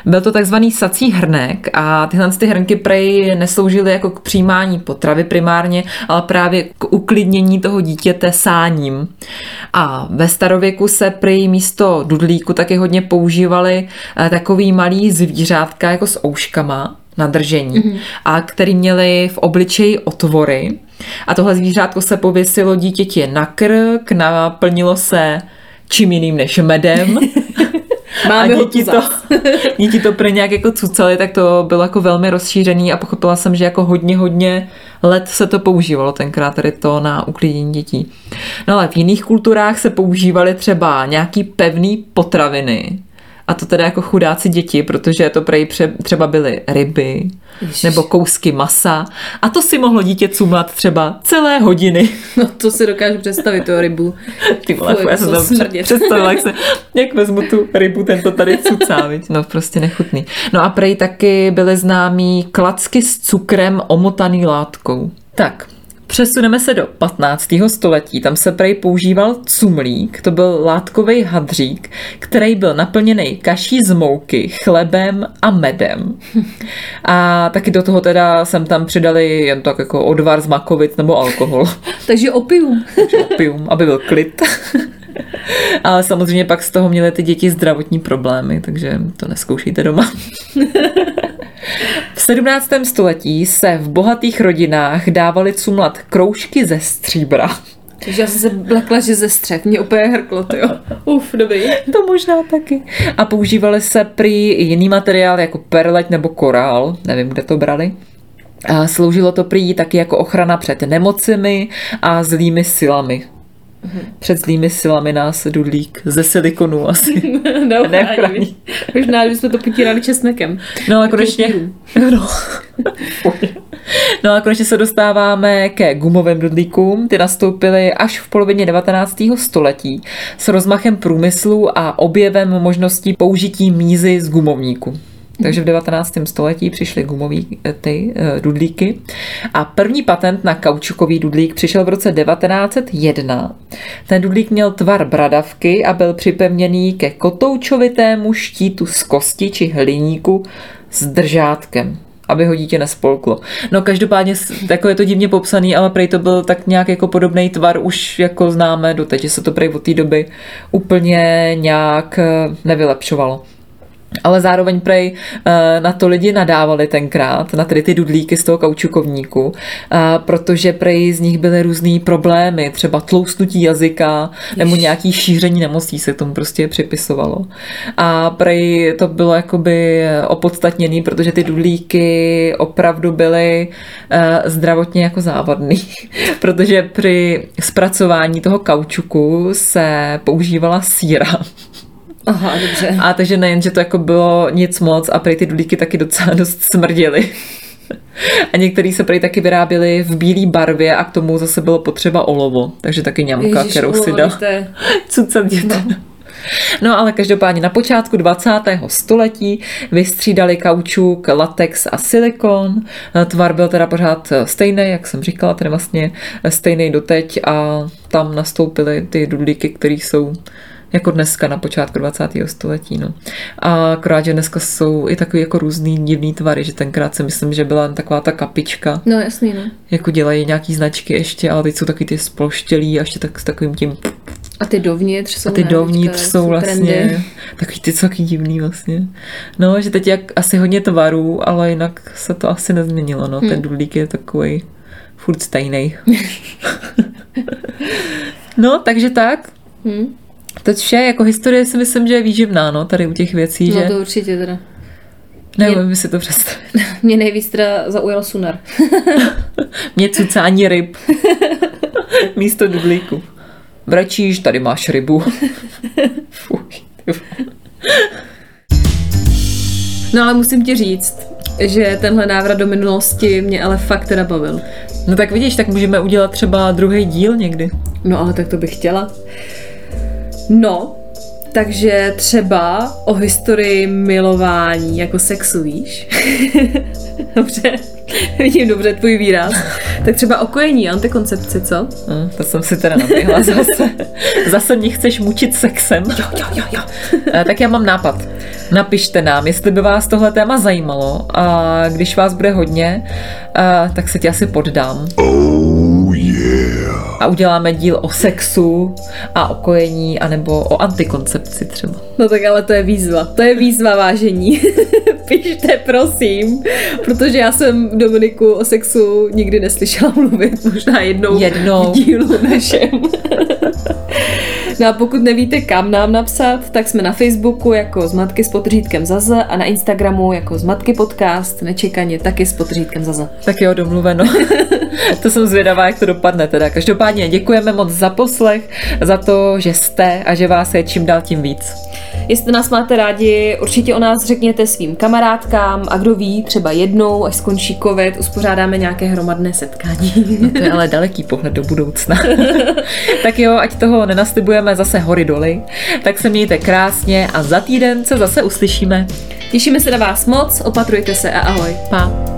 Byl to takzvaný sací hrnek a tyhle ty hrnky prej nesloužily jako k přijímání potravy primárně, ale právě k uklidnění toho dítěte sáním. A ve starověku se prý místo dudlíku taky hodně používali eh, takový malý zvířátka jako s ouškama na držení mm-hmm. a který měli v obličeji otvory. A tohle zvířátko se pověsilo dítěti na krk, naplnilo se čím jiným než medem. Máme a děti to, děti to pro nějak jako cucali, tak to bylo jako velmi rozšířený a pochopila jsem, že jako hodně, hodně let se to používalo tenkrát tady to na uklidnění dětí. No ale v jiných kulturách se používaly třeba nějaký pevný potraviny, a to teda jako chudáci děti, protože to prej pře- třeba byly ryby Ježiš. nebo kousky masa a to si mohlo dítě cumlat třeba celé hodiny. No to si dokážu představit, tu rybu. Ty vole, Fuj, já jsem smrdět. představila, jak, se, jak vezmu tu rybu, ten to tady cucá, viď? no prostě nechutný. No a prej taky byly známý klacky s cukrem omotaný látkou. Tak, Přesuneme se do 15. století. Tam se prej používal cumlík, to byl látkový hadřík, který byl naplněný kaší z mouky, chlebem a medem. A taky do toho teda jsem tam přidali jen tak jako odvar z makovic nebo alkohol Takže opium. opium, aby byl klid. Ale samozřejmě pak z toho měly ty děti zdravotní problémy, takže to neskoušejte doma. V 17. století se v bohatých rodinách dávaly cumlat kroužky ze stříbra. Takže já jsem se blekla, že ze střev. Mě úplně hrklo, to jo. Uf, dobrý. To možná taky. A používaly se prý i jiný materiál jako perleť nebo korál, nevím, kde to brali. A sloužilo to prý taky jako ochrana před nemocemi a zlými silami. Před zlými silami nás dudlík ze silikonu asi No, nechrání. Možná, že jsme to potírali česnekem. No a konečně... No. no a konečně se dostáváme ke gumovým dudlíkům. Ty nastoupily až v polovině 19. století s rozmachem průmyslu a objevem možností použití mízy z gumovníku. Takže v 19. století přišly gumový eh, ty eh, dudlíky a první patent na kaučukový dudlík přišel v roce 1901. Ten dudlík měl tvar bradavky a byl připevněný ke kotoučovitému štítu z kosti či hliníku s držátkem aby ho dítě nespolklo. No každopádně jako je to divně popsaný, ale prej to byl tak nějak jako podobný tvar už jako známe doteď, že se to prej od té doby úplně nějak eh, nevylepšovalo. Ale zároveň prej eh, na to lidi nadávali tenkrát, na tedy ty dudlíky z toho kaučukovníku, eh, protože prej z nich byly různý problémy, třeba tloustnutí jazyka nebo nějaký šíření nemocí se tomu prostě připisovalo. A prej to bylo jakoby opodstatněný, protože ty dudlíky opravdu byly eh, zdravotně jako závadný, protože při zpracování toho kaučuku se používala síra. Aha, dobře. A takže nejen, že to jako bylo nic moc a prej ty dudlíky taky docela dost smrděly. A některý se prej taky vyráběly v bílé barvě a k tomu zase bylo potřeba olovo. Takže taky ňamka, Ježiš, kterou si dal cucat dětem. No. no ale každopádně na počátku 20. století vystřídali kaučuk, latex a silikon. Tvar byl teda pořád stejný, jak jsem říkala, tedy vlastně stejný doteď a tam nastoupily ty dudlíky, které jsou jako dneska na počátku 20. století. No. A akorát, že dneska jsou i takový jako různý divný tvary, že tenkrát si myslím, že byla taková ta kapička, No jasný, no. jako dělají nějaký značky ještě, ale teď jsou takový ty sploštělí a ještě tak s takovým tím A ty dovnitř jsou a ty ne, dovnitř teďka jsou vlastně trendy. takový ty co taky divný vlastně. No, že teď jak asi hodně tvarů, ale jinak se to asi nezměnilo, no. Hmm. Ten dudlík je takový furt stejný. no, takže tak. Hm? To je vše, jako historie si myslím, že je výživná, no, tady u těch věcí, No že... to určitě teda. Neumím si to představit. Mě nejvíc teda zaujal Sunar. Mě cucání ryb. Místo dublíku. Vračíš, tady máš rybu. Fuj. No ale musím ti říct, že tenhle návrat do minulosti mě ale fakt teda bavil. No tak vidíš, tak můžeme udělat třeba druhý díl někdy. No ale tak to bych chtěla. No, takže třeba o historii milování jako sexu, víš? dobře, vidím dobře tvůj výraz. Tak třeba o kojení, antikoncepci, co? No, to jsem si teda naběhla zase. Zase mě chceš mučit sexem. Jo, jo, jo, jo. Tak já mám nápad. Napište nám, jestli by vás tohle téma zajímalo a když vás bude hodně, a, tak se ti asi poddám. A uděláme díl o sexu a o kojení, anebo o antikoncepci třeba. No tak ale to je výzva. To je výzva vážení. Pište, prosím. Protože já jsem Dominiku o sexu nikdy neslyšela mluvit. Možná jednou, Jednou. v dílu našem. No a pokud nevíte, kam nám napsat, tak jsme na Facebooku jako Zmatky s potřítkem Zaza a na Instagramu jako Zmatky podcast, nečekaně taky s potřítkem Zaza. Tak jo, domluveno. to jsem zvědavá, jak to dopadne teda. Každopádně děkujeme moc za poslech, za to, že jste a že vás je čím dál tím víc. Jestli nás máte rádi, určitě o nás řekněte svým kamarádkám a kdo ví, třeba jednou, až skončí covid, uspořádáme nějaké hromadné setkání. No to je ale daleký pohled do budoucna. tak jo, ať toho nenastybujeme zase hory doly, tak se mějte krásně a za týden se zase uslyšíme. Těšíme se na vás moc, opatrujte se a ahoj. Pa.